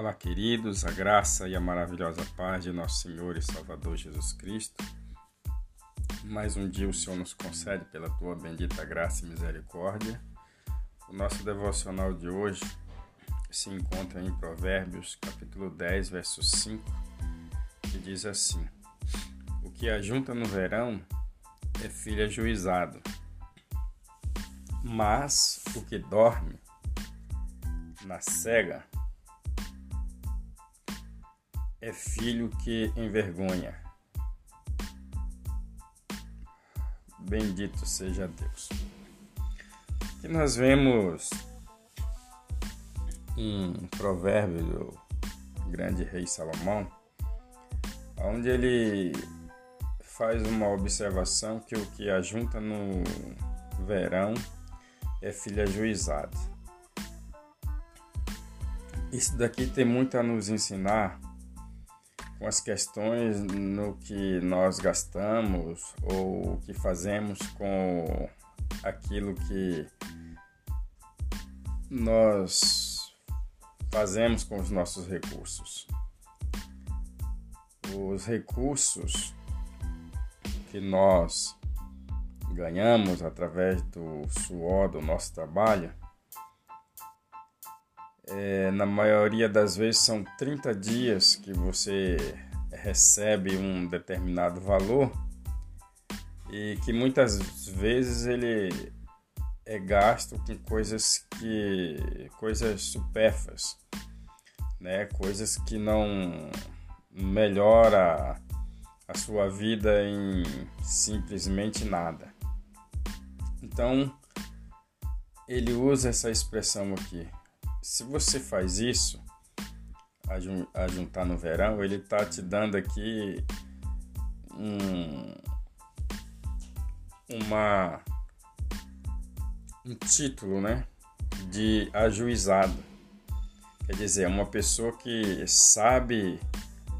Olá, queridos, a graça e a maravilhosa paz de nosso Senhor e Salvador Jesus Cristo. Mais um dia o Senhor nos concede pela tua bendita graça e misericórdia. O nosso devocional de hoje se encontra em Provérbios, capítulo 10, verso 5, que diz assim: O que ajunta no verão é filho ajuizado, mas o que dorme na cega é filho que envergonha. Bendito seja Deus. Aqui nós vemos um provérbio do grande rei Salomão, onde ele faz uma observação que o que ajunta no verão é filho ajuizado. Isso daqui tem muito a nos ensinar com as questões no que nós gastamos ou o que fazemos com aquilo que nós fazemos com os nossos recursos. Os recursos que nós ganhamos através do suor do nosso trabalho, é, na maioria das vezes são 30 dias que você recebe um determinado valor e que muitas vezes ele é gasto com coisas que coisas supérfluas, né? Coisas que não melhora a sua vida em simplesmente nada. Então, ele usa essa expressão aqui, se você faz isso, a juntar no verão, ele está te dando aqui um, uma, um título né, de ajuizado. Quer dizer, uma pessoa que sabe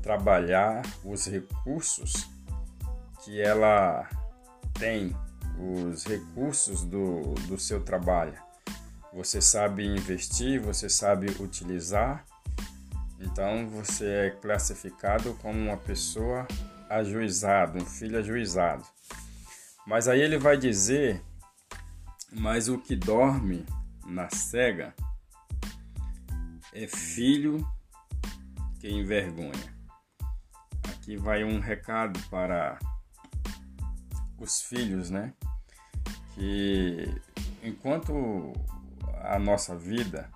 trabalhar os recursos que ela tem, os recursos do, do seu trabalho você sabe investir, você sabe utilizar, então você é classificado como uma pessoa ajuizada, um filho ajuizado. Mas aí ele vai dizer: Mas o que dorme na cega é filho que envergonha. Aqui vai um recado para os filhos, né? Que enquanto a nossa vida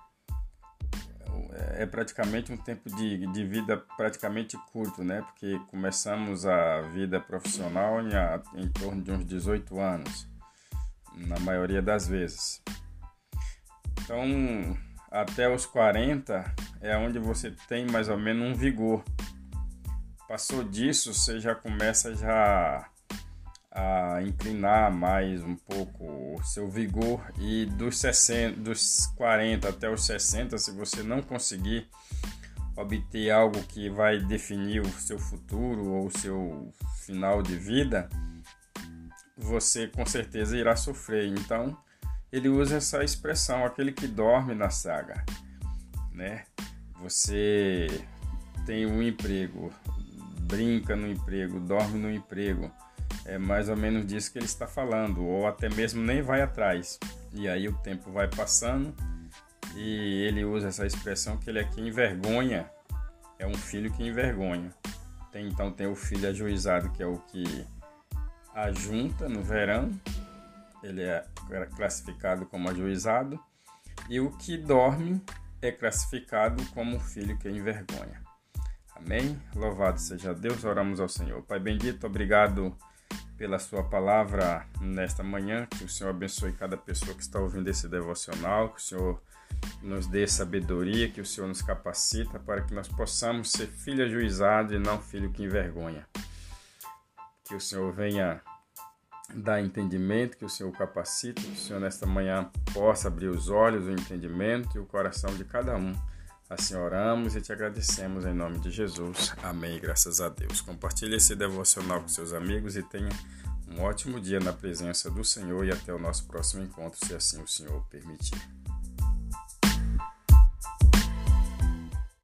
é praticamente um tempo de, de vida praticamente curto, né? Porque começamos a vida profissional em, a, em torno de uns 18 anos, na maioria das vezes. Então, até os 40 é onde você tem mais ou menos um vigor. Passou disso, você já começa já a inclinar mais um pouco seu vigor e dos, 60, dos 40 até os 60, se você não conseguir obter algo que vai definir o seu futuro ou o seu final de vida, você com certeza irá sofrer. Então, ele usa essa expressão, aquele que dorme na saga, né? Você tem um emprego, brinca no emprego, dorme no emprego, é mais ou menos disso que ele está falando, ou até mesmo nem vai atrás. E aí o tempo vai passando e ele usa essa expressão que ele aqui envergonha, é um filho que envergonha. Tem, então tem o filho ajuizado, que é o que ajunta no verão, ele é classificado como ajuizado, e o que dorme é classificado como filho que envergonha. Amém? Louvado seja Deus, oramos ao Senhor. Pai bendito, obrigado pela sua palavra nesta manhã. Que o Senhor abençoe cada pessoa que está ouvindo esse devocional, que o Senhor nos dê sabedoria, que o Senhor nos capacita para que nós possamos ser filho ajuizado e não filho que envergonha. Que o Senhor venha dar entendimento, que o Senhor capacite, que o Senhor nesta manhã possa abrir os olhos, o entendimento e o coração de cada um Assim oramos e te agradecemos em nome de Jesus. Amém. Graças a Deus. Compartilhe esse devocional com seus amigos e tenha um ótimo dia na presença do Senhor e até o nosso próximo encontro, se assim o Senhor permitir.